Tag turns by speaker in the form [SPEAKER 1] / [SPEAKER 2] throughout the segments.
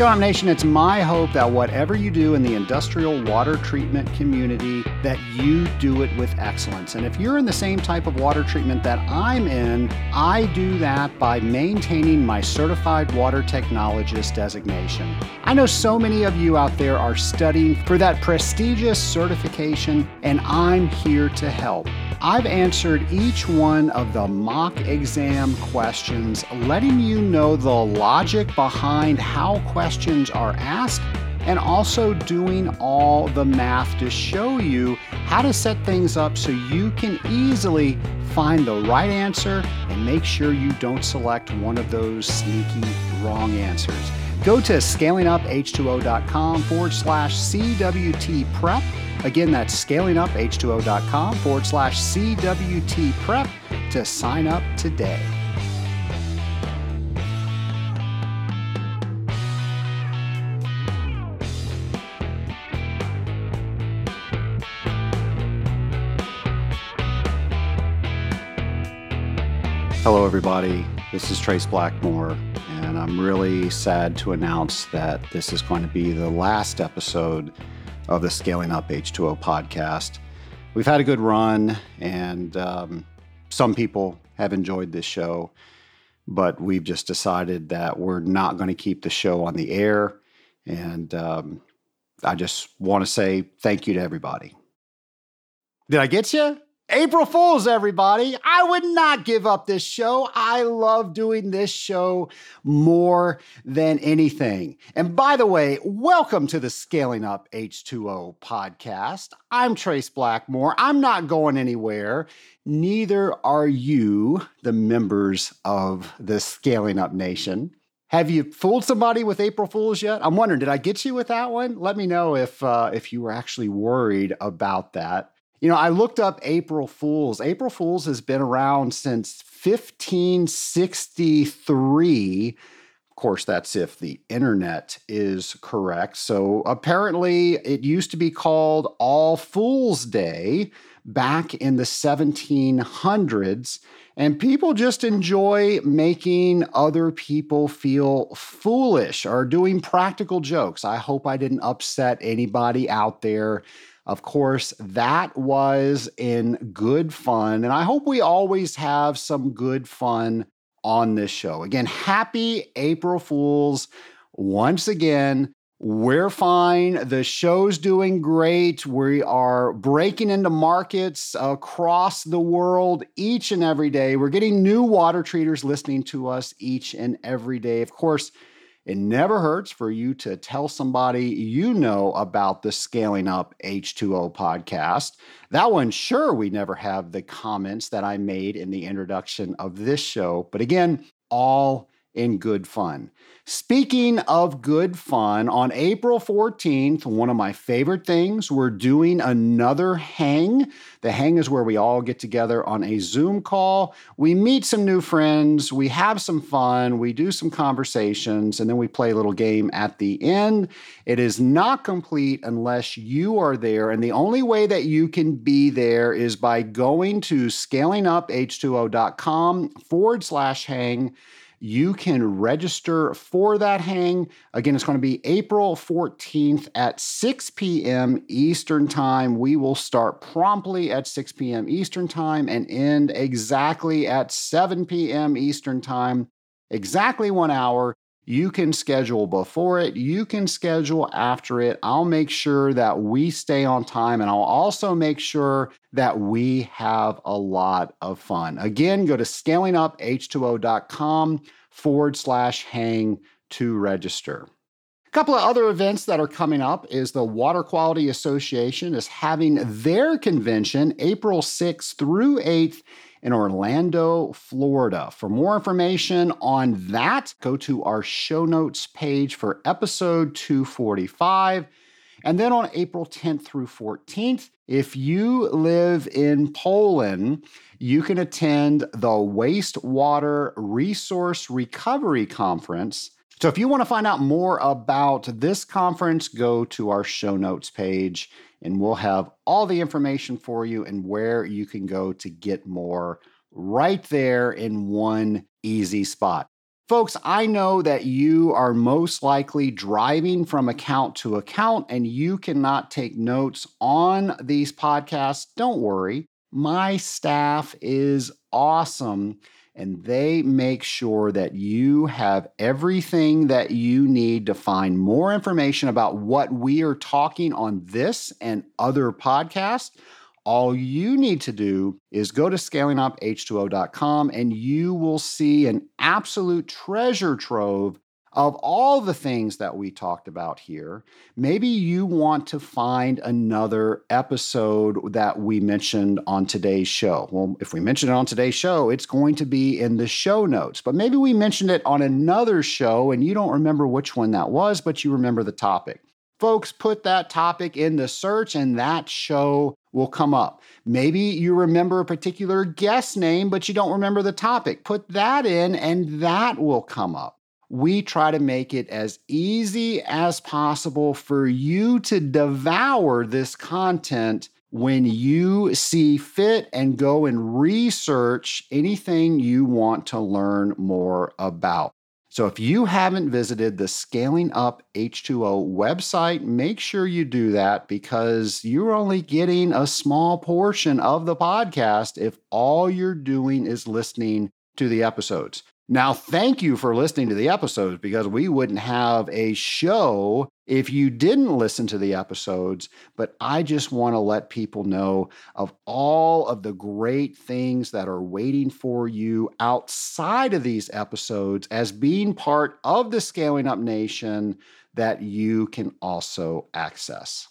[SPEAKER 1] Up Nation, it's my hope that whatever you do in the industrial water treatment community, that you do it with excellence. And if you're in the same type of water treatment that I'm in, I do that by maintaining my certified water technologist designation. I know so many of you out there are studying for that prestigious certification, and I'm here to help. I've answered each one of the mock exam questions, letting you know the logic behind how questions are asked and also doing all the math to show you how to set things up so you can easily find the right answer and make sure you don't select one of those sneaky wrong answers. Go to scalinguph2o.com forward slash CWT prep Again, that's scalinguph2o.com forward slash CWT prep to sign up today. Hello, everybody. This is Trace Blackmore, I'm really sad to announce that this is going to be the last episode of the Scaling Up H2O podcast. We've had a good run, and um, some people have enjoyed this show, but we've just decided that we're not going to keep the show on the air. And um, I just want to say thank you to everybody. Did I get you? April Fools, everybody. I would not give up this show. I love doing this show more than anything. And by the way, welcome to the Scaling Up H2O podcast. I'm Trace Blackmore. I'm not going anywhere. Neither are you, the members of the Scaling Up Nation. Have you fooled somebody with April Fools yet? I'm wondering, did I get you with that one? Let me know if uh, if you were actually worried about that. You know, I looked up April Fools. April Fools has been around since 1563. Of course, that's if the internet is correct. So apparently, it used to be called All Fools Day back in the 1700s. And people just enjoy making other people feel foolish or doing practical jokes. I hope I didn't upset anybody out there of course, that was in good fun. And I hope we always have some good fun on this show. Again, happy April Fools once again. We're fine. The show's doing great. We are breaking into markets across the world each and every day. We're getting new water treaters listening to us each and every day. Of course, it never hurts for you to tell somebody you know about the Scaling Up H2O podcast. That one, sure, we never have the comments that I made in the introduction of this show. But again, all in good fun. Speaking of good fun, on April 14th, one of my favorite things, we're doing another hang. The hang is where we all get together on a Zoom call. We meet some new friends, we have some fun, we do some conversations, and then we play a little game at the end. It is not complete unless you are there. And the only way that you can be there is by going to scalinguph2o.com forward slash hang you can register for that hang. Again, it's going to be April 14th at 6 p.m. Eastern Time. We will start promptly at 6 p.m. Eastern Time and end exactly at 7 p.m. Eastern Time, exactly one hour. You can schedule before it, you can schedule after it. I'll make sure that we stay on time and I'll also make sure that we have a lot of fun. Again, go to scalinguph2o.com forward slash hang to register. A couple of other events that are coming up is the Water Quality Association is having their convention April 6th through 8th in Orlando, Florida. For more information on that, go to our show notes page for episode 245. And then on April 10th through 14th, if you live in Poland, you can attend the Wastewater Resource Recovery Conference. So if you want to find out more about this conference, go to our show notes page and we'll have all the information for you and where you can go to get more right there in one easy spot. Folks, I know that you are most likely driving from account to account and you cannot take notes on these podcasts. Don't worry. My staff is awesome and they make sure that you have everything that you need to find more information about what we are talking on this and other podcasts. All you need to do is go to scalinguph2o.com and you will see an absolute treasure trove of all the things that we talked about here, maybe you want to find another episode that we mentioned on today's show. Well, if we mentioned it on today's show, it's going to be in the show notes. But maybe we mentioned it on another show and you don't remember which one that was, but you remember the topic. Folks, put that topic in the search and that show will come up. Maybe you remember a particular guest name, but you don't remember the topic. Put that in and that will come up we try to make it as easy as possible for you to devour this content when you see fit and go and research anything you want to learn more about. So, if you haven't visited the Scaling Up H2O website, make sure you do that because you're only getting a small portion of the podcast if all you're doing is listening to the episodes. Now, thank you for listening to the episodes because we wouldn't have a show if you didn't listen to the episodes. But I just want to let people know of all of the great things that are waiting for you outside of these episodes as being part of the Scaling Up Nation that you can also access.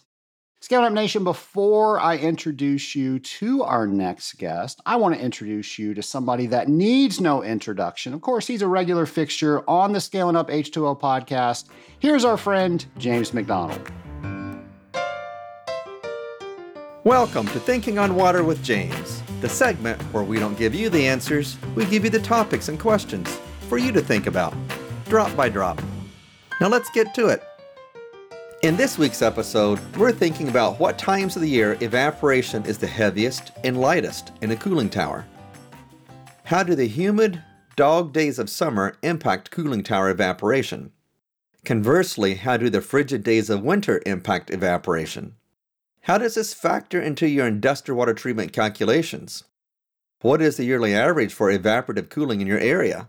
[SPEAKER 1] Scaling Up Nation, before I introduce you to our next guest, I want to introduce you to somebody that needs no introduction. Of course, he's a regular fixture on the Scaling Up H2O podcast. Here's our friend, James McDonald.
[SPEAKER 2] Welcome to Thinking on Water with James, the segment where we don't give you the answers, we give you the topics and questions for you to think about, drop by drop. Now let's get to it. In this week's episode, we're thinking about what times of the year evaporation is the heaviest and lightest in a cooling tower. How do the humid, dog days of summer impact cooling tower evaporation? Conversely, how do the frigid days of winter impact evaporation? How does this factor into your industrial water treatment calculations? What is the yearly average for evaporative cooling in your area?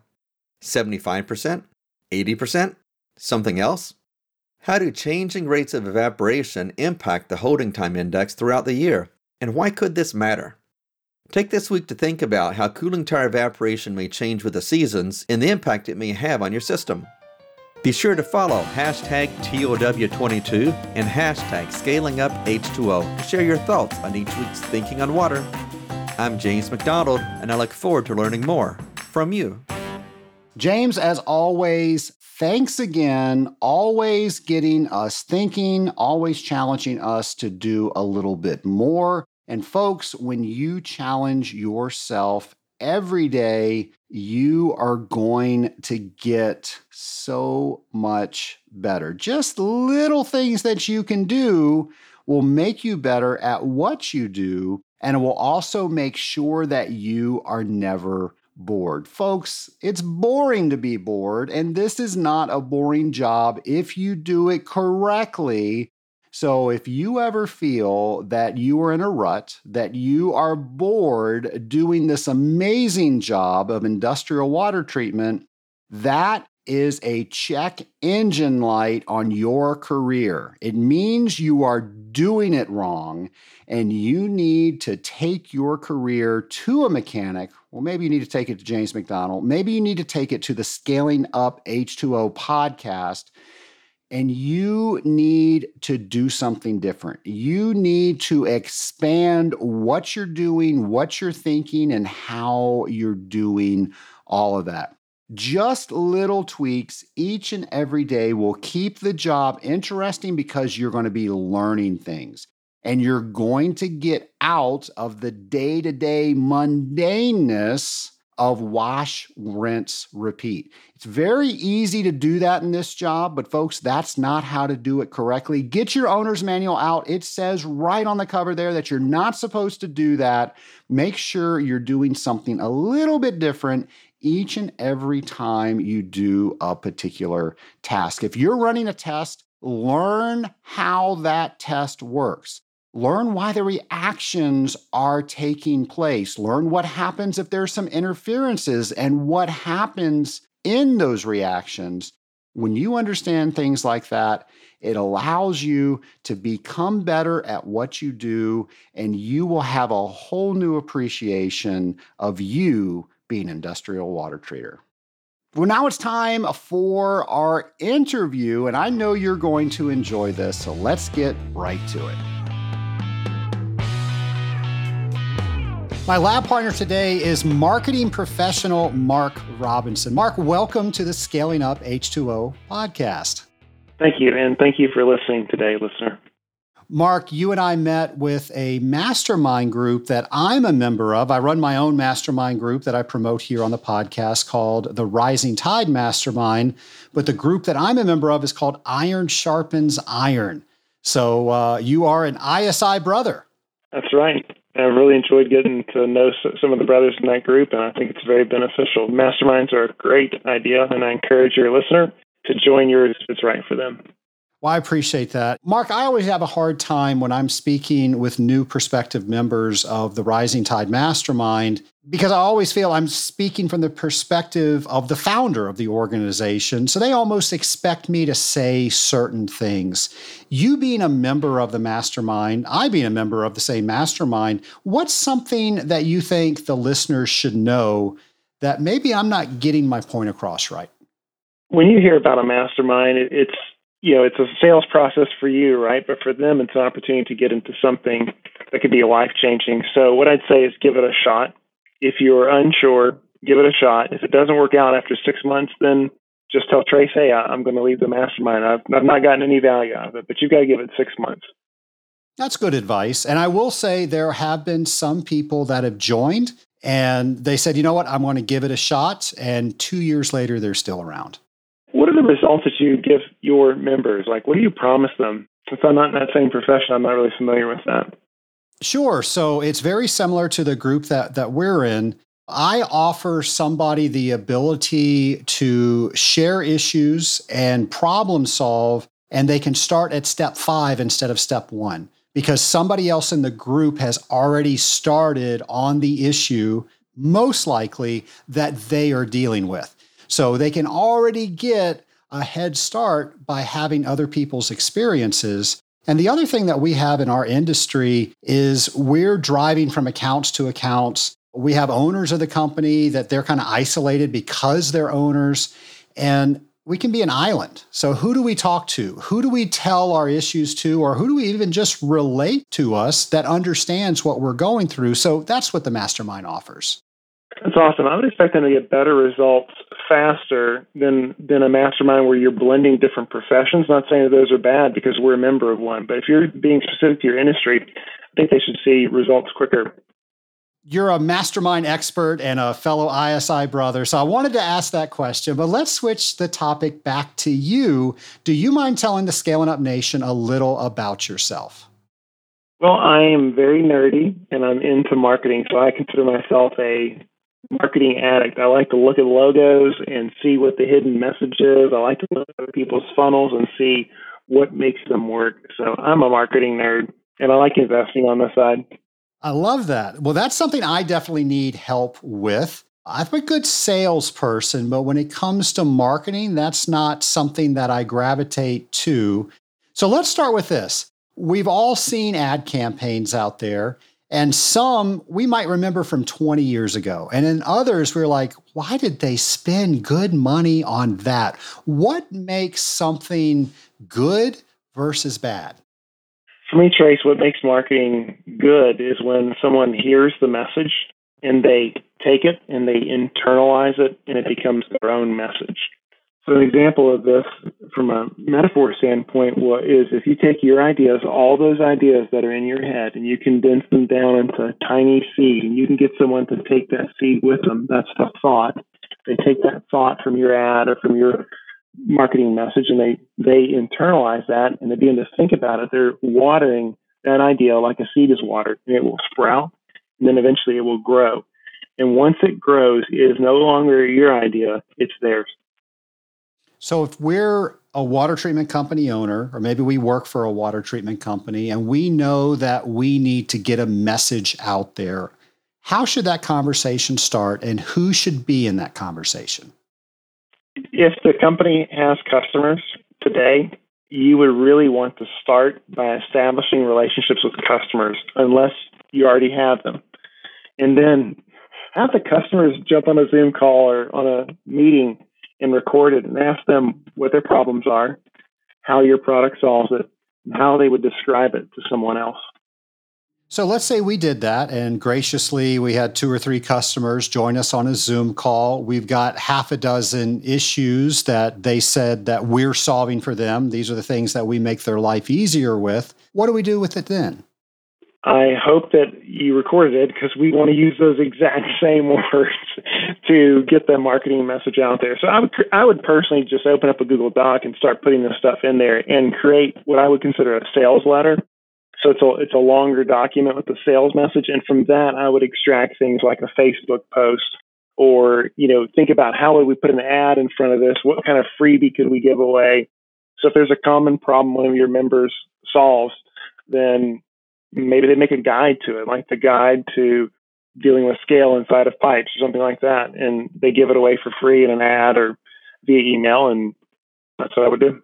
[SPEAKER 2] 75%? 80%? Something else? How do changing rates of evaporation impact the holding time index throughout the year, and why could this matter? Take this week to think about how cooling tower evaporation may change with the seasons and the impact it may have on your system. Be sure to follow hashtag TOW22 and hashtag ScalingUpH2O to share your thoughts on each week's Thinking on Water. I'm James McDonald, and I look forward to learning more from you.
[SPEAKER 1] James, as always, thanks again. Always getting us thinking, always challenging us to do a little bit more. And folks, when you challenge yourself every day, you are going to get so much better. Just little things that you can do will make you better at what you do, and it will also make sure that you are never bored. Folks, it's boring to be bored, and this is not a boring job if you do it correctly. So, if you ever feel that you are in a rut, that you are bored doing this amazing job of industrial water treatment, that is a check engine light on your career. It means you are doing it wrong and you need to take your career to a mechanic. Well, maybe you need to take it to James McDonald. Maybe you need to take it to the Scaling Up H2O podcast. And you need to do something different. You need to expand what you're doing, what you're thinking, and how you're doing all of that. Just little tweaks each and every day will keep the job interesting because you're going to be learning things and you're going to get out of the day to day mundaneness of wash, rinse, repeat. It's very easy to do that in this job, but folks, that's not how to do it correctly. Get your owner's manual out. It says right on the cover there that you're not supposed to do that. Make sure you're doing something a little bit different each and every time you do a particular task. If you're running a test, learn how that test works. Learn why the reactions are taking place. Learn what happens if there's some interferences and what happens in those reactions. When you understand things like that, it allows you to become better at what you do, and you will have a whole new appreciation of you being an industrial water treater. Well, now it's time for our interview, and I know you're going to enjoy this, so let's get right to it. My lab partner today is marketing professional Mark Robinson. Mark, welcome to the Scaling Up H2O podcast.
[SPEAKER 3] Thank you, and thank you for listening today, listener.
[SPEAKER 1] Mark, you and I met with a mastermind group that I'm a member of. I run my own mastermind group that I promote here on the podcast called the Rising Tide Mastermind. But the group that I'm a member of is called Iron Sharpens Iron. So uh, you are an ISI brother.
[SPEAKER 3] That's right. I really enjoyed getting to know some of the brothers in that group, and I think it's very beneficial. Masterminds are a great idea, and I encourage your listener to join yours if it's right for them.
[SPEAKER 1] Well, I appreciate that. Mark, I always have a hard time when I'm speaking with new prospective members of the Rising Tide Mastermind because I always feel I'm speaking from the perspective of the founder of the organization. So they almost expect me to say certain things. You being a member of the mastermind, I being a member of the same mastermind, what's something that you think the listeners should know that maybe I'm not getting my point across right?
[SPEAKER 3] When you hear about a mastermind, it's you know, it's a sales process for you, right? But for them, it's an opportunity to get into something that could be life changing. So, what I'd say is give it a shot. If you're unsure, give it a shot. If it doesn't work out after six months, then just tell Trace, hey, I'm going to leave the mastermind. I've, I've not gotten any value out of it, but you've got to give it six months.
[SPEAKER 1] That's good advice. And I will say there have been some people that have joined and they said, you know what, I'm going to give it a shot. And two years later, they're still around.
[SPEAKER 3] The that you give your members? Like, what do you promise them? Since I'm not in that same profession, I'm not really familiar with that.
[SPEAKER 1] Sure. So it's very similar to the group that that we're in. I offer somebody the ability to share issues and problem solve, and they can start at step five instead of step one because somebody else in the group has already started on the issue, most likely that they are dealing with. So they can already get a head start by having other people's experiences. And the other thing that we have in our industry is we're driving from accounts to accounts. We have owners of the company that they're kind of isolated because they're owners. And we can be an island. So, who do we talk to? Who do we tell our issues to? Or who do we even just relate to us that understands what we're going through? So, that's what the mastermind offers.
[SPEAKER 3] That's awesome. I would expect them to get better results faster than than a mastermind where you're blending different professions. Not saying that those are bad because we're a member of one, but if you're being specific to your industry, I think they should see results quicker.
[SPEAKER 1] You're a mastermind expert and a fellow ISI brother, so I wanted to ask that question. But let's switch the topic back to you. Do you mind telling the Scaling Up Nation a little about yourself?
[SPEAKER 3] Well, I am very nerdy and I'm into marketing, so I consider myself a marketing addict. I like to look at logos and see what the hidden message is. I like to look at people's funnels and see what makes them work. So I'm a marketing nerd and I like investing on the side.
[SPEAKER 1] I love that. Well, that's something I definitely need help with. I'm a good salesperson, but when it comes to marketing, that's not something that I gravitate to. So let's start with this. We've all seen ad campaigns out there, and some we might remember from 20 years ago. And in others, we're like, why did they spend good money on that? What makes something good versus bad?
[SPEAKER 3] For me, Trace, what makes marketing good is when someone hears the message and they take it and they internalize it and it becomes their own message. So an example of this from a metaphor standpoint is if you take your ideas, all those ideas that are in your head, and you condense them down into a tiny seed, and you can get someone to take that seed with them. That's the thought. They take that thought from your ad or from your marketing message, and they they internalize that, and they begin to think about it. They're watering that idea like a seed is watered, and it will sprout, and then eventually it will grow. And once it grows, it is no longer your idea, it's theirs.
[SPEAKER 1] So if we're a water treatment company owner, or maybe we work for a water treatment company, and we know that we need to get a message out there, how should that conversation start and who should be in that conversation?
[SPEAKER 3] If the company has customers today, you would really want to start by establishing relationships with customers, unless you already have them. And then have the customers jump on a Zoom call or on a meeting and record it and ask them what their problems are, how your product solves it, and how they would describe it to someone else.
[SPEAKER 1] So let's say we did that and graciously we had two or three customers join us on a Zoom call. We've got half a dozen issues that they said that we're solving for them. These are the things that we make their life easier with. What do we do with it then?
[SPEAKER 3] I hope that you recorded it because we want to use those exact same words to get the marketing message out there. So I would I would personally just open up a Google Doc and start putting this stuff in there and create what I would consider a sales letter. So it's a it's a longer document with the sales message, and from that I would extract things like a Facebook post or you know think about how would we put an ad in front of this? What kind of freebie could we give away? So if there's a common problem one of your members solves, then maybe they make a guide to it, like the guide to dealing with scale inside of pipes or something like that, and they give it away for free in an ad or via email, and that's what I would do.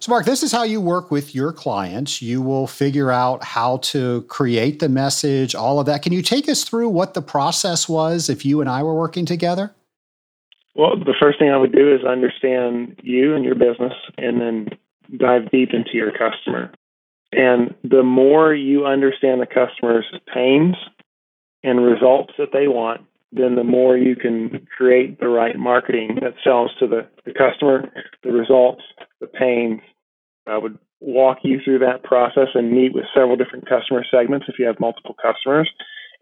[SPEAKER 1] So, Mark, this is how you work with your clients. You will figure out how to create the message, all of that. Can you take us through what the process was if you and I were working together?
[SPEAKER 3] Well, the first thing I would do is understand you and your business and then dive deep into your customer. And the more you understand the customer's pains and results that they want, then the more you can create the right marketing that sells to the, the customer, the results, the pains. I would walk you through that process and meet with several different customer segments if you have multiple customers.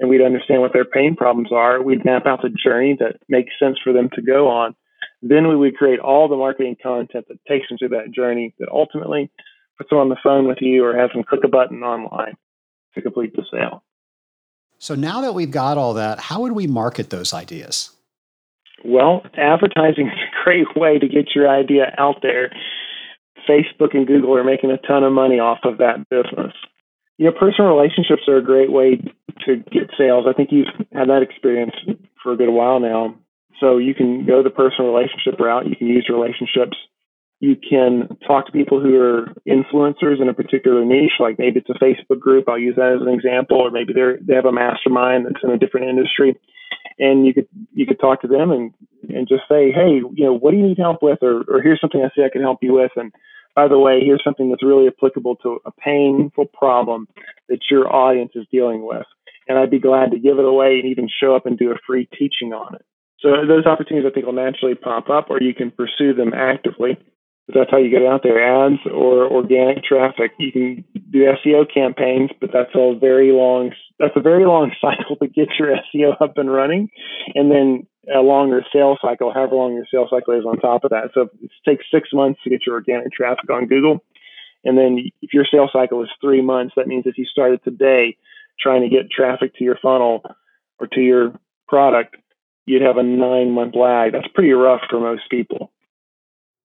[SPEAKER 3] And we'd understand what their pain problems are. We'd map out the journey that makes sense for them to go on. Then we would create all the marketing content that takes them through that journey that ultimately puts them on the phone with you or has them click a button online to complete the sale.
[SPEAKER 1] So now that we've got all that, how would we market those ideas?
[SPEAKER 3] Well, advertising is a great way to get your idea out there. Facebook and Google are making a ton of money off of that business. You know, personal relationships are a great way to get sales. I think you've had that experience for a good while now. So you can go the personal relationship route. You can use relationships you can talk to people who are influencers in a particular niche, like maybe it's a Facebook group. I'll use that as an example, or maybe they're they have a mastermind that's in a different industry, and you could you could talk to them and and just say, hey, you know, what do you need help with, or or here's something I see I can help you with, and by the way, here's something that's really applicable to a painful problem that your audience is dealing with, and I'd be glad to give it away and even show up and do a free teaching on it. So those opportunities I think will naturally pop up, or you can pursue them actively that's how you get out there ads or organic traffic you can do seo campaigns but that's a very long that's a very long cycle to get your seo up and running. And then a longer sales cycle however long your sales cycle is on top of that. So it takes six months to get your organic traffic on google. And then if your sales cycle is three months that means if you started today trying to get traffic to your funnel or to your product you'd have a nine month lag. That's pretty rough for most people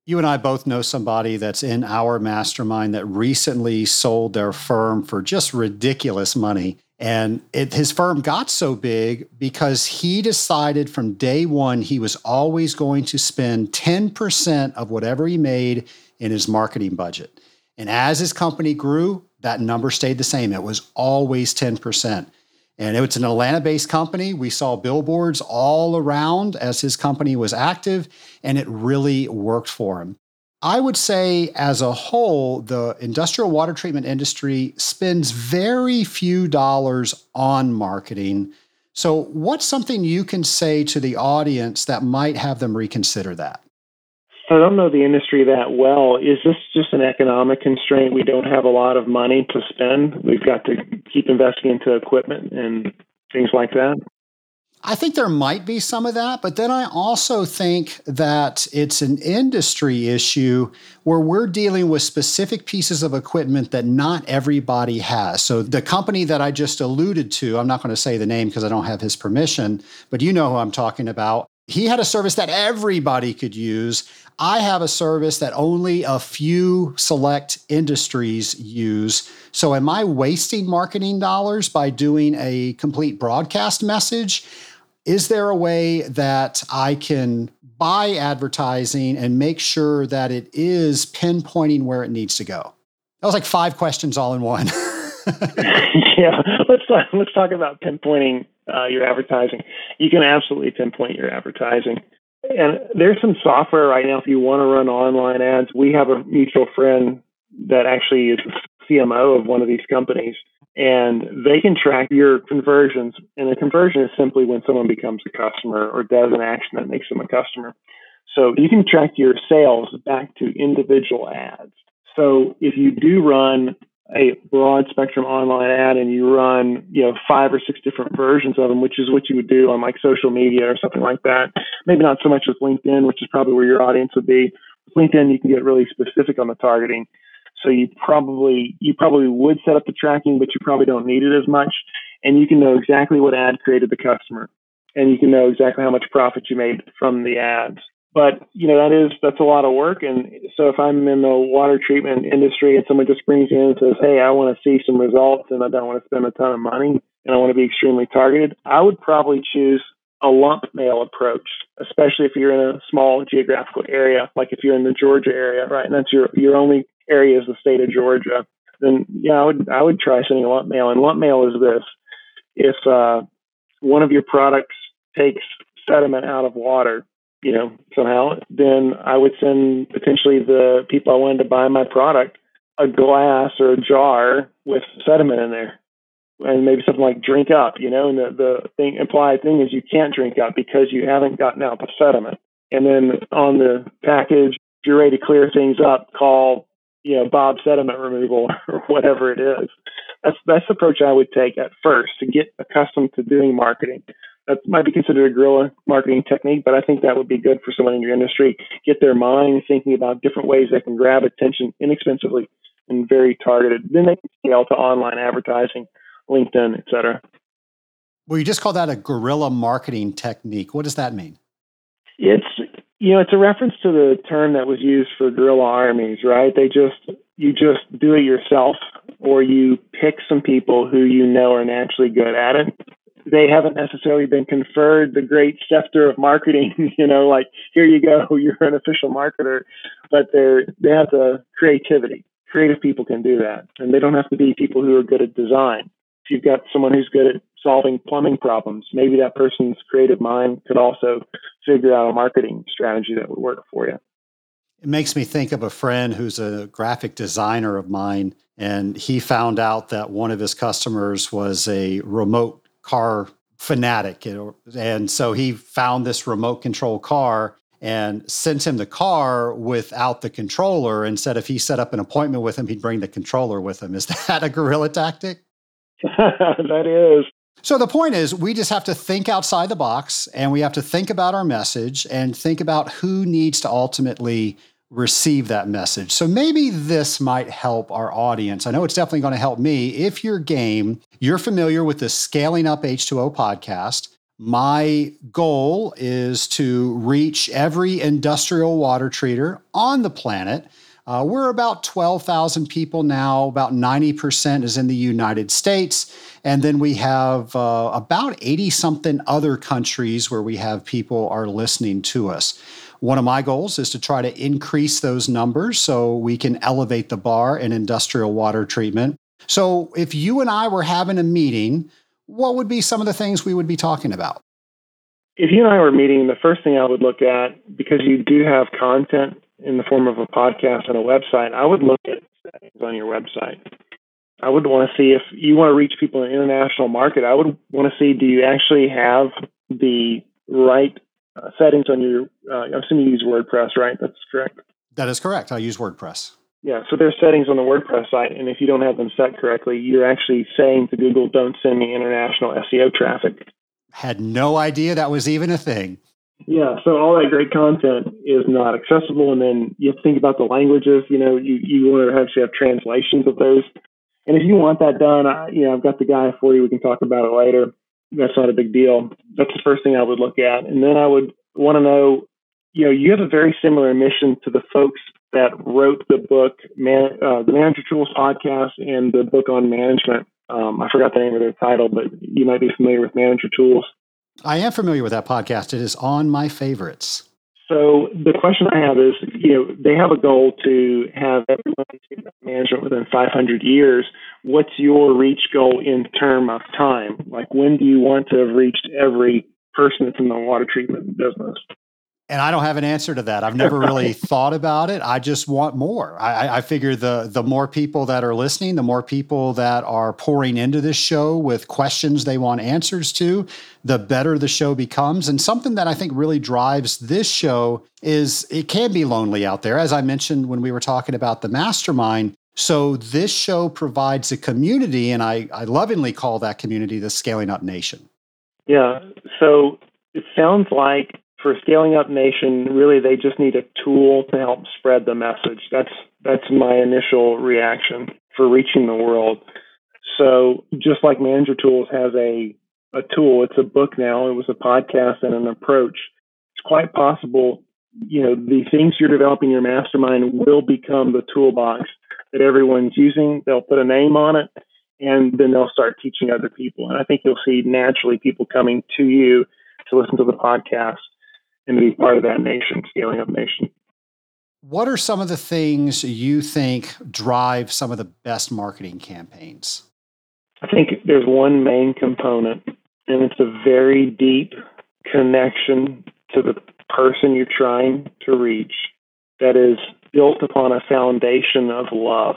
[SPEAKER 1] you and I both know somebody that's in our mastermind that recently sold their firm for just ridiculous money. And it, his firm got so big because he decided from day one he was always going to spend 10% of whatever he made in his marketing budget. And as his company grew, that number stayed the same. It was always 10%. And it's an Atlanta based company. We saw billboards all around as his company was active, and it really worked for him. I would say, as a whole, the industrial water treatment industry spends very few dollars on marketing. So, what's something you can say to the audience that might have them reconsider that?
[SPEAKER 3] I don't know the industry that well. Is this just an economic constraint? We don't have a lot of money to spend. We've got to keep investing into equipment and things like that.
[SPEAKER 1] I think there might be some of that, but then I also think that it's an industry issue where we're dealing with specific pieces of equipment that not everybody has. So, the company that I just alluded to, I'm not going to say the name because I don't have his permission, but you know who I'm talking about. He had a service that everybody could use. I have a service that only a few select industries use. So, am I wasting marketing dollars by doing a complete broadcast message? Is there a way that I can buy advertising and make sure that it is pinpointing where it needs to go? That was like five questions all in one.
[SPEAKER 3] yeah, let's talk, let's talk about pinpointing uh, your advertising. You can absolutely pinpoint your advertising. And there's some software right now if you want to run online ads. We have a mutual friend that actually is the CMO of one of these companies and they can track your conversions. And a conversion is simply when someone becomes a customer or does an action that makes them a customer. So you can track your sales back to individual ads. So if you do run a broad spectrum online ad and you run, you know, five or six different versions of them, which is what you would do on like social media or something like that. Maybe not so much with LinkedIn, which is probably where your audience would be. With LinkedIn, you can get really specific on the targeting. So you probably you probably would set up the tracking, but you probably don't need it as much. And you can know exactly what ad created the customer, and you can know exactly how much profit you made from the ads. But you know that is that's a lot of work. And so if I'm in the water treatment industry and someone just brings in and says, "Hey, I want to see some results, and I don't want to spend a ton of money, and I want to be extremely targeted," I would probably choose a lumpy mail approach, especially if you're in a small geographical area, like if you're in the Georgia area, right? And that's your your only area is the state of Georgia, then yeah, I would I would try sending a lumpy mail. And lumpy mail is this: if uh, one of your products takes sediment out of water, you know, somehow, then I would send potentially the people I wanted to buy my product a glass or a jar with sediment in there. And maybe something like drink up, you know, and the, the thing implied thing is you can't drink up because you haven't gotten out the sediment. And then on the package, if you're ready to clear things up, call you know Bob sediment removal or whatever it is. That's that's the approach I would take at first to get accustomed to doing marketing. That might be considered a guerrilla marketing technique, but I think that would be good for someone in your industry. Get their mind thinking about different ways they can grab attention inexpensively and very targeted. Then they can scale to online advertising, LinkedIn, et cetera.
[SPEAKER 1] Well, you just call that a guerrilla marketing technique. What does that mean?
[SPEAKER 3] It's you know, it's a reference to the term that was used for guerrilla armies, right? They just you just do it yourself or you pick some people who you know are naturally good at it. They haven't necessarily been conferred the great scepter of marketing, you know, like here you go, you're an official marketer, but they're they have the creativity. Creative people can do that. And they don't have to be people who are good at design. If you've got someone who's good at solving plumbing problems. Maybe that person's creative mind could also figure out a marketing strategy that would work for you.
[SPEAKER 1] It makes me think of a friend who's a graphic designer of mine, and he found out that one of his customers was a remote car fanatic. And so he found this remote control car and sent him the car without the controller and said if he set up an appointment with him, he'd bring the controller with him. Is that a guerrilla tactic?
[SPEAKER 3] that is.
[SPEAKER 1] So the point is, we just have to think outside the box and we have to think about our message and think about who needs to ultimately receive that message. So maybe this might help our audience. I know it's definitely going to help me. If you're game, you're familiar with the Scaling Up H2O podcast. My goal is to reach every industrial water treater on the planet uh, we're about 12,000 people now, about 90% is in the United States. And then we have uh, about 80 something other countries where we have people are listening to us. One of my goals is to try to increase those numbers so we can elevate the bar in industrial water treatment. So, if you and I were having a meeting, what would be some of the things we would be talking about?
[SPEAKER 3] If you and I were meeting, the first thing I would look at, because you do have content in the form of a podcast and a website, I would look at settings on your website. I would want to see if you want to reach people in the international market. I would want to see do you actually have the right uh, settings on your. Uh, I'm assuming you use WordPress, right? That's correct.
[SPEAKER 1] That is correct. I use WordPress.
[SPEAKER 3] Yeah, so there's settings on the WordPress site, and if you don't have them set correctly, you're actually saying to Google, "Don't send me international SEO traffic."
[SPEAKER 1] Had no idea that was even a thing.
[SPEAKER 3] Yeah, so all that great content is not accessible, and then you have to think about the languages. You know, you you want to actually have translations of those. And if you want that done, I, you know, I've got the guy for you. We can talk about it later. That's not a big deal. That's the first thing I would look at, and then I would want to know. You know, you have a very similar mission to the folks that wrote the book, Man, uh, the Manager Tools podcast, and the book on management. Um, I forgot the name of their title, but you might be familiar with Manager Tools.
[SPEAKER 1] I am familiar with that podcast. It is on my favorites.
[SPEAKER 3] So the question I have is, you know, they have a goal to have everyone in management within 500 years. What's your reach goal in term of time? Like, when do you want to have reached every person that's in the water treatment business?
[SPEAKER 1] And I don't have an answer to that. I've never really thought about it. I just want more. I, I, figure the the more people that are listening, the more people that are pouring into this show with questions they want answers to, the better the show becomes. And something that I think really drives this show is it can be lonely out there. As I mentioned when we were talking about the mastermind. So this show provides a community, and I, I lovingly call that community the Scaling Up Nation.
[SPEAKER 3] Yeah. So it sounds like for scaling up nation really they just need a tool to help spread the message that's that's my initial reaction for reaching the world so just like manager tools has a a tool it's a book now it was a podcast and an approach it's quite possible you know the things you're developing your mastermind will become the toolbox that everyone's using they'll put a name on it and then they'll start teaching other people and i think you'll see naturally people coming to you to listen to the podcast and to be part of that nation, scaling up nation.
[SPEAKER 1] What are some of the things you think drive some of the best marketing campaigns?
[SPEAKER 3] I think there's one main component, and it's a very deep connection to the person you're trying to reach that is built upon a foundation of love.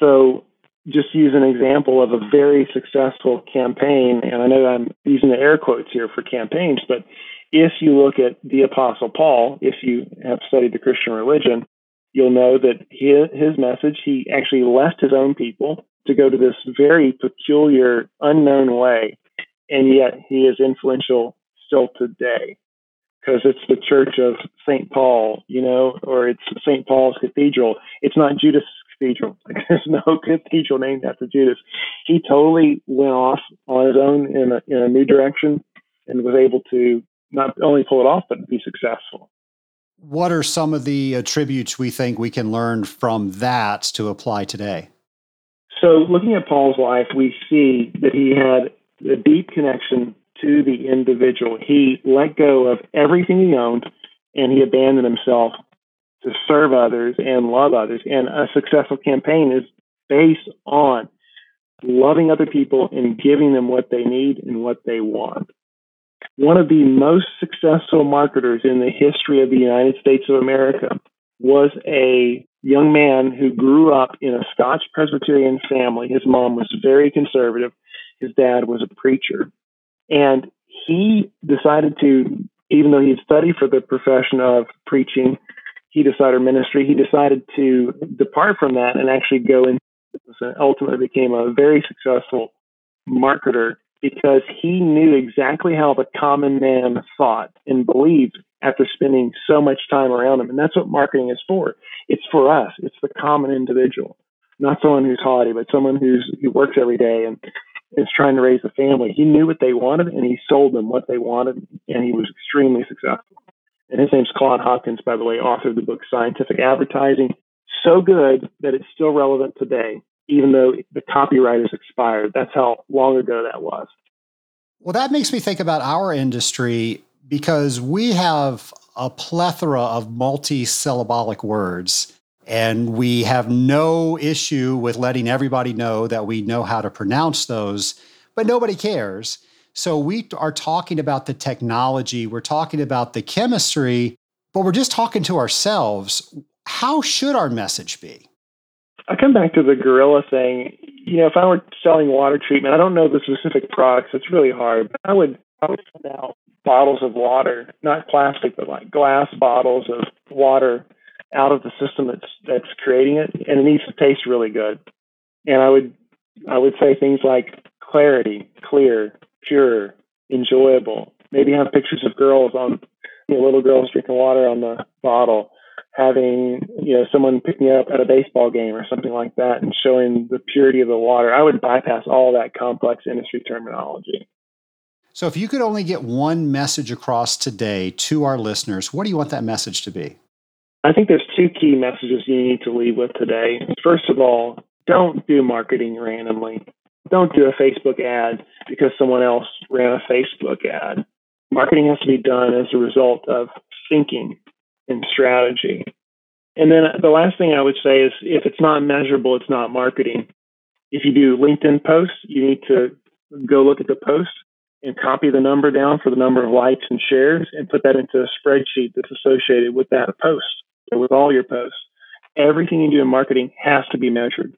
[SPEAKER 3] So, just use an example of a very successful campaign, and I know I'm using the air quotes here for campaigns, but if you look at the Apostle Paul, if you have studied the Christian religion, you'll know that his, his message, he actually left his own people to go to this very peculiar, unknown way. And yet he is influential still today because it's the church of St. Paul, you know, or it's St. Paul's Cathedral. It's not Judas Cathedral. There's no cathedral named after Judas. He totally went off on his own in a, in a new direction and was able to not only pull it off, but be successful.
[SPEAKER 1] What are some of the attributes we think we can learn from that to apply today?
[SPEAKER 3] So, looking at Paul's life, we see that he had a deep connection to the individual. He let go of everything he owned and he abandoned himself to serve others and love others. And a successful campaign is based on loving other people and giving them what they need and what they want one of the most successful marketers in the history of the United States of America was a young man who grew up in a Scotch Presbyterian family. His mom was very conservative, his dad was a preacher. And he decided to, even though he had studied for the profession of preaching, he decided ministry, he decided to depart from that and actually go into business and ultimately became a very successful marketer because he knew exactly how the common man thought and believed after spending so much time around him. And that's what marketing is for. It's for us. It's the common individual, not someone who's haughty, but someone who's who works every day and is trying to raise a family. He knew what they wanted and he sold them what they wanted, and he was extremely successful. And his name's Claude Hopkins, by the way, author of the book Scientific Advertising. So good that it's still relevant today even though the copyright is expired. That's how long ago that was.
[SPEAKER 1] Well, that makes me think about our industry because we have a plethora of multi-syllabic words and we have no issue with letting everybody know that we know how to pronounce those, but nobody cares. So we are talking about the technology, we're talking about the chemistry, but we're just talking to ourselves. How should our message be?
[SPEAKER 3] I come back to the guerrilla thing. You know, if I were selling water treatment, I don't know the specific products. It's really hard. But I would I would send out bottles of water, not plastic, but like glass bottles of water out of the system that's that's creating it, and it needs to taste really good. And I would I would say things like clarity, clear, pure, enjoyable. Maybe have pictures of girls on, you know, little girls drinking water on the bottle, having, you know, someone picking up at a baseball game or something like that and showing the purity of the water. I would bypass all that complex industry terminology.
[SPEAKER 1] So, if you could only get one message across today to our listeners, what do you want that message to be?
[SPEAKER 3] I think there's two key messages you need to leave with today. First of all, don't do marketing randomly. Don't do a Facebook ad because someone else ran a Facebook ad. Marketing has to be done as a result of thinking and strategy. And then the last thing I would say is if it's not measurable, it's not marketing. If you do LinkedIn posts, you need to go look at the post and copy the number down for the number of likes and shares and put that into a spreadsheet that's associated with that post or with all your posts. Everything you do in marketing has to be measured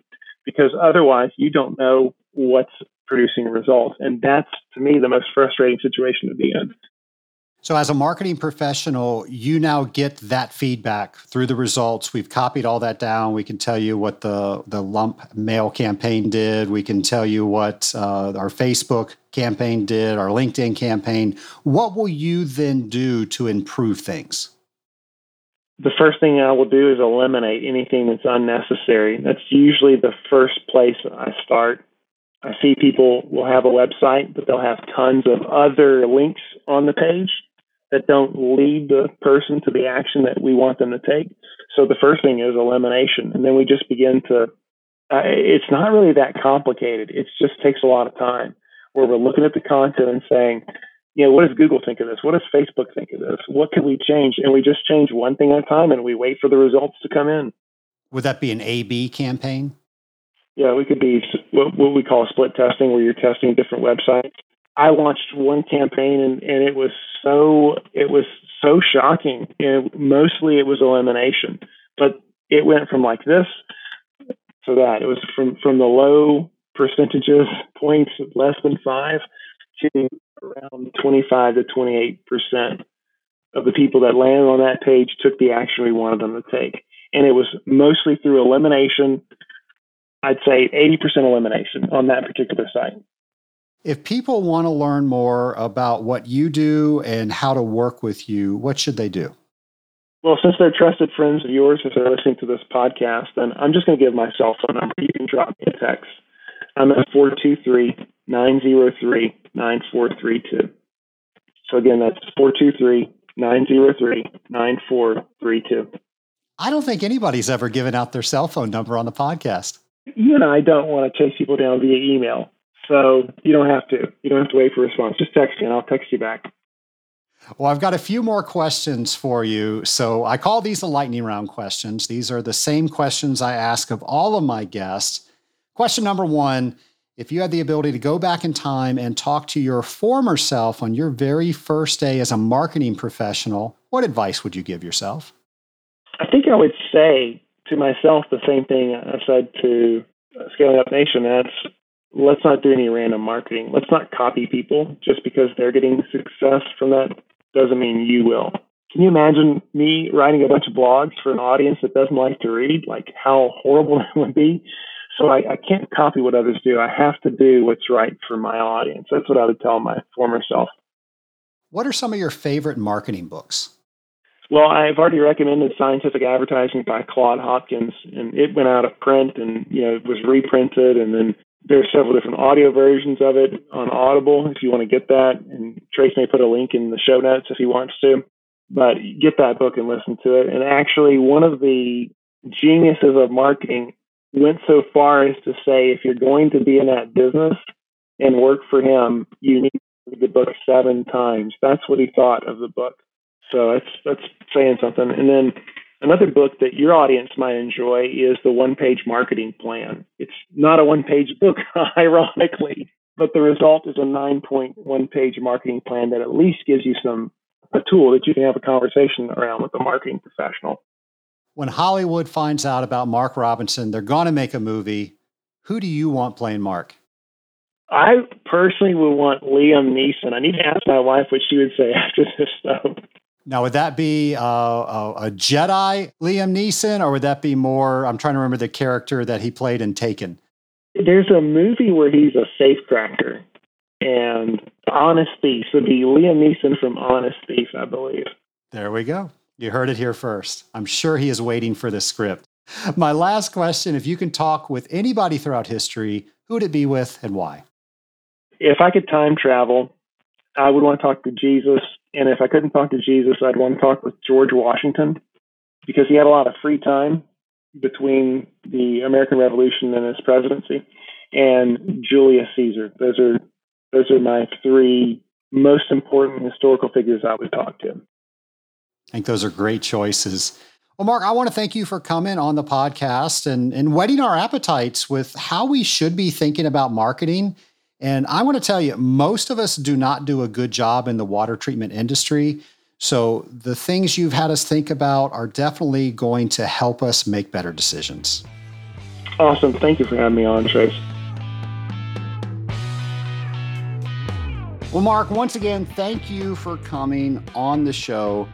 [SPEAKER 3] because otherwise you don't know what's producing results. And that's to me the most frustrating situation to be in.
[SPEAKER 1] So, as a marketing professional, you now get that feedback through the results. We've copied all that down. We can tell you what the, the lumpy mail campaign did. We can tell you what uh, our Facebook campaign did, our LinkedIn campaign. What will you then do to improve things?
[SPEAKER 3] The first thing I will do is eliminate anything that's unnecessary. That's usually the first place I start. I see people will have a website, but they'll have tons of other links on the page that don't lead the person to the action that we want them to take. So the first thing is elimination, and then we just begin to. Uh, it's not really that complicated. It just takes a lot of time where we're looking at the content and saying, you know, what does Google think of this? What does Facebook think of this? What can we change? And we just change one thing at a time, and we wait for the results to come in.
[SPEAKER 1] Would that be an A/B campaign?
[SPEAKER 3] Yeah, we could be what, what we call split testing, where you're testing different websites I launched one campaign and, and it was so it was so shocking. Mostly it was elimination, but it went from like this to that. It was from from the low percentages points less than five to around 25 to 28 percent of the people that landed on that page took the action we wanted them to take, and it was mostly through elimination. I'd say 80% elimination on that particular site.
[SPEAKER 1] If people want to learn more about what you do and how to work with you, what should they do?
[SPEAKER 3] Well, since they're trusted friends of yours, if they're listening to this podcast, then I'm just going to give my cell phone number. You can drop me a text. I'm at 423 903 9432. So again, that's 423 903 9432.
[SPEAKER 1] I don't think anybody's ever given out their cell phone number on the podcast.
[SPEAKER 3] You and I don't want to chase people down via email. So you don't have to. You don't have to wait for a response. Just text me and I'll text you back.
[SPEAKER 1] Well, I've got a few more questions for you. So I call these the lightning round questions. These are the same questions I ask of all of my guests. Question number one If you had the ability to go back in time and talk to your former self on your very first day as a marketing professional, what advice would you give yourself?
[SPEAKER 3] I think I would say to myself the same thing I said to uh, Scaling Up Nation. That's let's not do any random marketing. Let's not copy people just because they're getting success from that doesn't mean you will. Can you imagine me writing a bunch of blogs for an audience that doesn't like to read? Like how horrible that would be. So I, I can't copy what others do. I have to do what's right for my audience. That's what I would tell my former self.
[SPEAKER 1] What are some of your favorite marketing books?
[SPEAKER 3] Well, I've already recommended Scientific Advertising by Claude Hopkins, and it went out of print and you know it was reprinted, and then there's several different audio versions of it on Audible if you want to get that. And Trace may put a link in the show notes if he wants to. But get that book and listen to it. And actually, one of the geniuses of marketing went so far as to say if you're going to be in that business and work for him, you need to read the book seven times. That's what he thought of the book. So that's that's saying something. And then Another book that your audience might enjoy is The One Page Marketing Plan. It's not a one page book, ironically, but the result is a nine point one page marketing plan that at least gives you some a tool that you can have a conversation around with a marketing professional.
[SPEAKER 1] When Hollywood finds out about Mark Robinson, they're going to make a movie. Who do you want playing Mark?
[SPEAKER 3] I personally would want Liam Neeson. I need to ask my wife what she would say after this, though.
[SPEAKER 1] Now, would that be uh, a, a, Jedi Liam Neeson, or would that be more? I'm trying to remember the character that he played in Taken.
[SPEAKER 3] There's a movie where he's a safecracker, and Honest Thief. So be Liam Neeson from Honest Thief, I believe.
[SPEAKER 1] There we go. You heard it here first. I'm sure he is waiting for the script. My last question if you can talk with anybody throughout history, who would it be with and why?
[SPEAKER 3] If I could time travel, I would want to talk to Jesus. And if I couldn't talk to Jesus, I'd want to talk with George Washington because he had a lot of free time between the American Revolution and his presidency, and Julius Caesar. Those are those are my three most important historical figures I would talk to.
[SPEAKER 1] I think those are great choices. Well, Mark, I want to thank you for coming on the podcast and, and whetting our appetites with how we should be thinking about marketing. And I want to tell you, most of us do not do a good job in the water treatment industry. So the things you've had us think about are definitely going to help us make better decisions.
[SPEAKER 3] Awesome. Thank you for having me on, Trace.
[SPEAKER 1] Well, Mark, once again, thank you for coming on the show.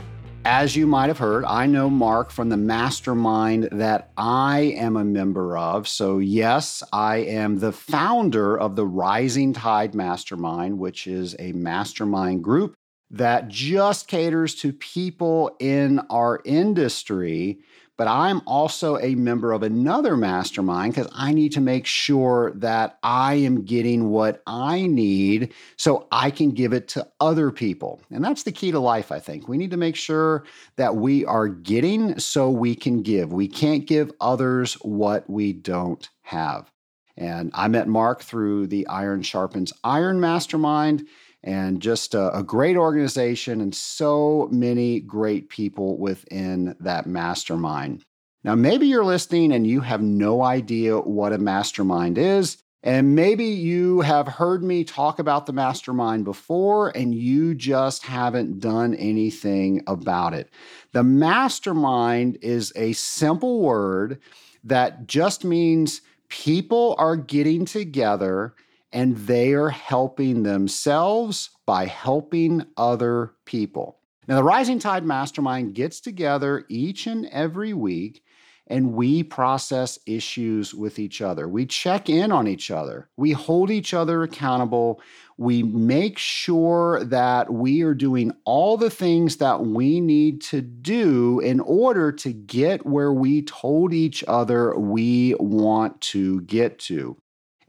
[SPEAKER 1] As you might have heard, I know Mark from the mastermind that I am a member of. So, yes, I am the founder of the Rising Tide Mastermind, which is a mastermind group that just caters to people in our industry. But I'm also a member of another mastermind because I need to make sure that I am getting what I need so I can give it to other people. And that's the key to life, I think. We need to make sure that we are getting so we can give. We can't give others what we don't have. And I met Mark through the Iron Sharpens Iron Mastermind and just a, a, great organization and so many great people within that mastermind. Now, maybe you're listening and you have no idea what a mastermind is. And maybe you have heard me talk about the mastermind before and you just haven't done anything about it. The mastermind is a simple word that just means people are getting together and they are helping themselves by helping other people. Now, the Rising Tide Mastermind gets together each and every week and we process issues with each other. We check in on each other. We hold each other accountable. We make sure that we are doing all the things that we need to do in order to get where we told each other we want to get to.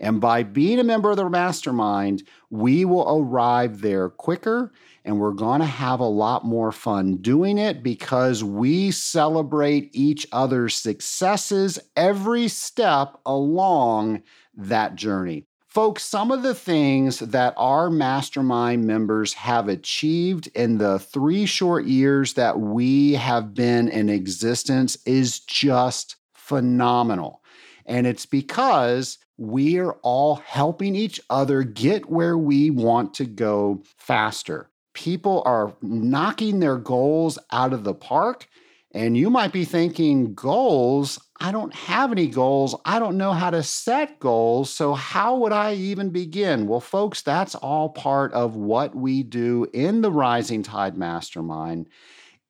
[SPEAKER 1] And by being a member of the mastermind, we will arrive there quicker and we're going to have a lot more fun doing it because we celebrate each other's successes every step along that journey. Folks, some of the things that our mastermind members have achieved in the three short years that we have been in existence is just phenomenal. And it's because we're all helping each other get where we want to go faster. People are knocking their goals out of the park. And you might be thinking, goals? I don't have any goals. I don't know how to set goals. So, how would I even begin? Well, folks, that's all part of what we do in the Rising Tide Mastermind.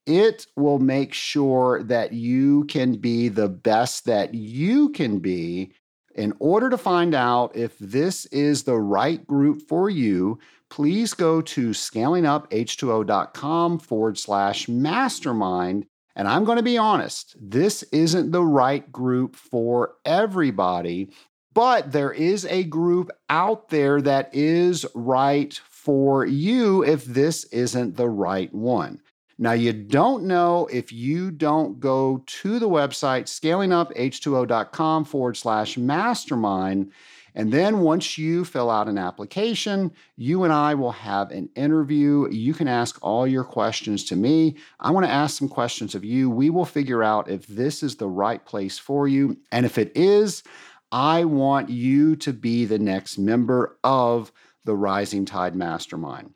[SPEAKER 1] It will make sure that you can be the best that you can be in order to find out if this is the right group for you, please go to scalinguph2o.com forward slash mastermind. And I'm going to be honest, this isn't the right group for everybody, but there is a group out there that is right for you if this isn't the right one. Now, you don't know if you don't go to the website scalinguph2o.com forward slash mastermind. And then once you fill out an application, you and I will have an interview. You can ask all your questions to me. I want to ask some questions of you. We will figure out if this is the right place for you. And if it is, I want you to be the next member of the Rising Tide Mastermind.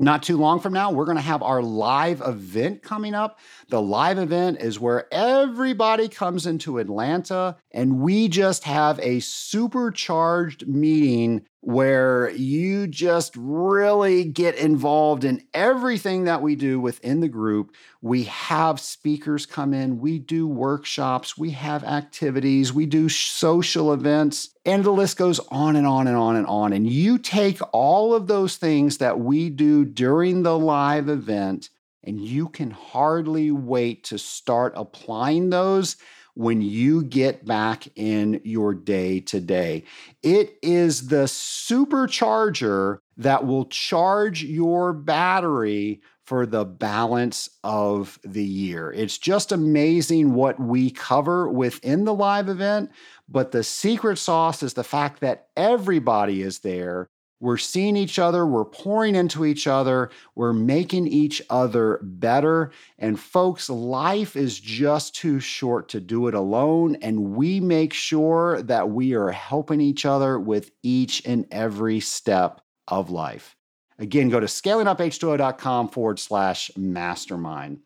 [SPEAKER 1] Not too long from now, we're going to have our live event coming up. The live event is where everybody comes into Atlanta and we just have a supercharged meeting where you just really get involved in everything that we do within the group. We have speakers come in, we do workshops, we have activities, we do social events, and the list goes on and on and on and on. And you take all of those things that we do during the live event, and you can hardly wait to start applying those when you get back in your day to day. It is the supercharger that will charge your battery for the balance of the year. It's just amazing what we cover within the live event, but the secret sauce is the fact that everybody is there we're seeing each other, we're pouring into each other, we're making each other better. And folks, life is just too short to do it alone. And we make sure that we are helping each other with each and every step of life. Again, go to scalinguph2o.com forward slash mastermind.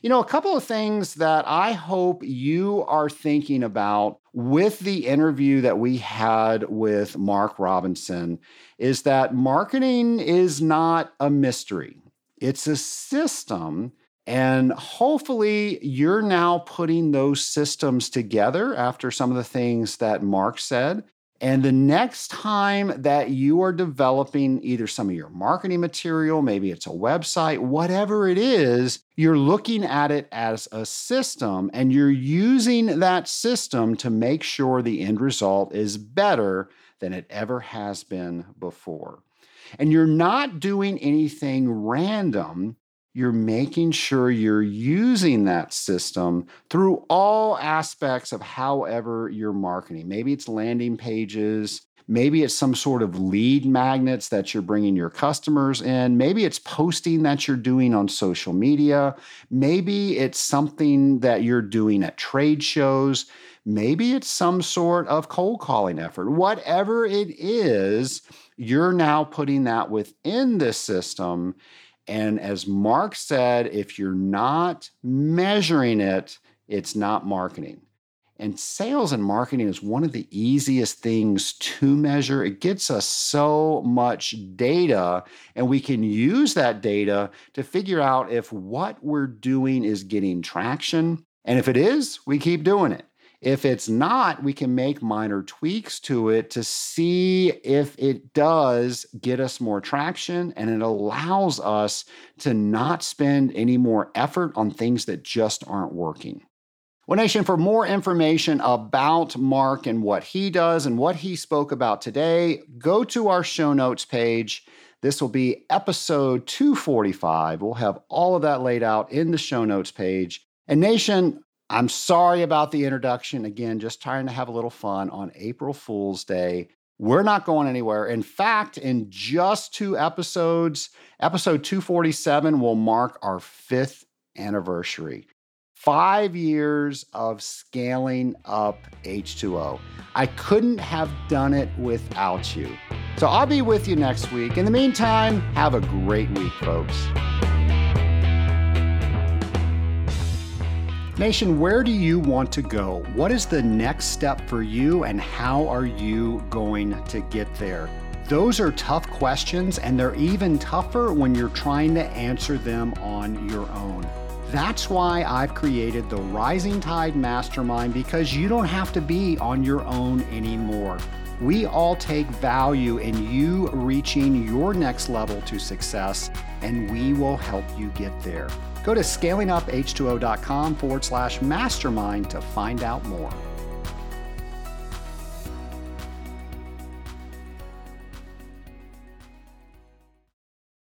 [SPEAKER 1] You know, a couple of things that I hope you are thinking about with the interview that we had with Mark Robinson is that marketing is not a mystery, it's a system. And hopefully, you're now putting those systems together after some of the things that Mark said. And the next time that you are developing either some of your marketing material, maybe it's a website, whatever it is, you're looking at it as a system and you're using that system to make sure the end result is better than it ever has been before. And you're not doing anything random you're making sure you're using that system through all aspects of however you're marketing. Maybe it's landing pages. Maybe it's some sort of lead magnets that you're bringing your customers in. Maybe it's posting that you're doing on social media. Maybe it's something that you're doing at trade shows. Maybe it's some sort of cold calling effort. Whatever it is, you're now putting that within this system and as Mark said, if you're not measuring it, it's not marketing. And sales and marketing is one of the easiest things to measure. It gets us so much data, and we can use that data to figure out if what we're doing is getting traction. And if it is, we keep doing it. If it's not, we can make minor tweaks to it to see if it does get us more traction and it allows us to not spend any more effort on things that just aren't working. Well, Nation, for more information about Mark and what he does and what he spoke about today, go to our show notes page. This will be episode 245. We'll have all of that laid out in the show notes page. And, Nation, I'm sorry about the introduction. Again, just trying to have a little fun on April Fool's Day. We're not going anywhere. In fact, in just two episodes, episode 247 will mark our fifth anniversary. Five years of scaling up H2O. I couldn't have done it without you. So I'll be with you next week. In the meantime, have a great week, folks. Nation, where do you want to go? What is the next step for you, and how are you going to get there? Those are tough questions, and they're even tougher when you're trying to answer them on your own. That's why I've created the Rising Tide Mastermind because you don't have to be on your own anymore. We all take value in you reaching your next level to success, and we will help you get there. Go to scalinguph2o.com forward slash mastermind to find out more.